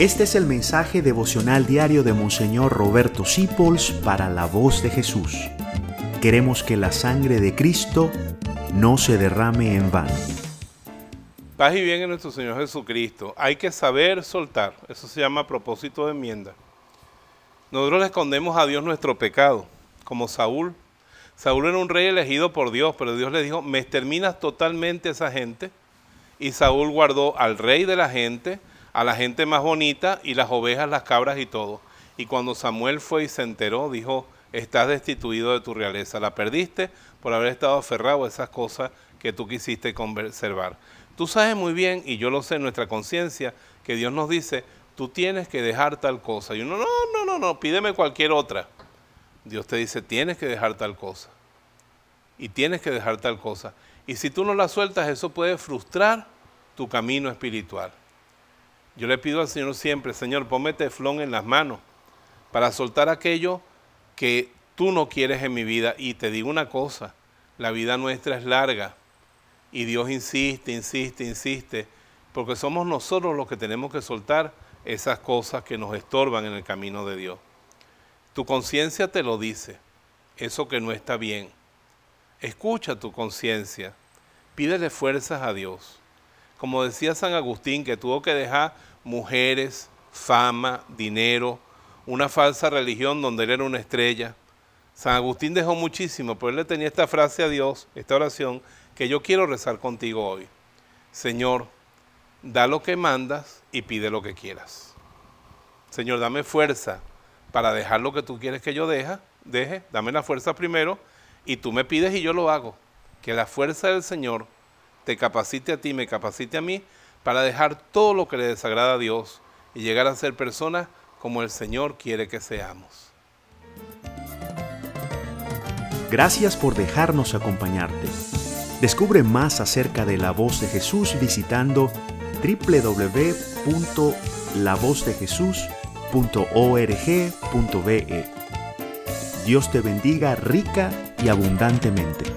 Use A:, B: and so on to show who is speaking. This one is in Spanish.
A: Este es el mensaje devocional diario de Monseñor Roberto Sipols para la voz de Jesús. Queremos que la sangre de Cristo no se derrame en vano.
B: Paz y bien en nuestro Señor Jesucristo. Hay que saber soltar. Eso se llama propósito de enmienda. Nosotros le escondemos a Dios nuestro pecado, como Saúl. Saúl era un rey elegido por Dios, pero Dios le dijo, me exterminas totalmente esa gente. Y Saúl guardó al rey de la gente, a la gente más bonita y las ovejas, las cabras y todo. Y cuando Samuel fue y se enteró, dijo, estás destituido de tu realeza, la perdiste por haber estado aferrado a esas cosas que tú quisiste conservar. Tú sabes muy bien, y yo lo sé en nuestra conciencia, que Dios nos dice, tú tienes que dejar tal cosa. Y uno, no, no, no, no, pídeme cualquier otra. Dios te dice, tienes que dejar tal cosa. Y tienes que dejar tal cosa. Y si tú no la sueltas, eso puede frustrar tu camino espiritual. Yo le pido al Señor siempre, Señor, ponme teflón en las manos para soltar aquello que tú no quieres en mi vida. Y te digo una cosa, la vida nuestra es larga y Dios insiste, insiste, insiste, porque somos nosotros los que tenemos que soltar esas cosas que nos estorban en el camino de Dios. Tu conciencia te lo dice, eso que no está bien. Escucha tu conciencia, pídele fuerzas a Dios como decía San Agustín, que tuvo que dejar mujeres, fama, dinero, una falsa religión donde él era una estrella. San Agustín dejó muchísimo, pero él le tenía esta frase a Dios, esta oración, que yo quiero rezar contigo hoy. Señor, da lo que mandas y pide lo que quieras. Señor, dame fuerza para dejar lo que tú quieres que yo deje, deje, dame la fuerza primero y tú me pides y yo lo hago. Que la fuerza del Señor te capacite a ti, me capacite a mí, para dejar todo lo que le desagrada a Dios y llegar a ser personas como el Señor quiere que seamos.
A: Gracias por dejarnos acompañarte. Descubre más acerca de la voz de Jesús visitando www.lavozdejesús.org.be. Dios te bendiga rica y abundantemente.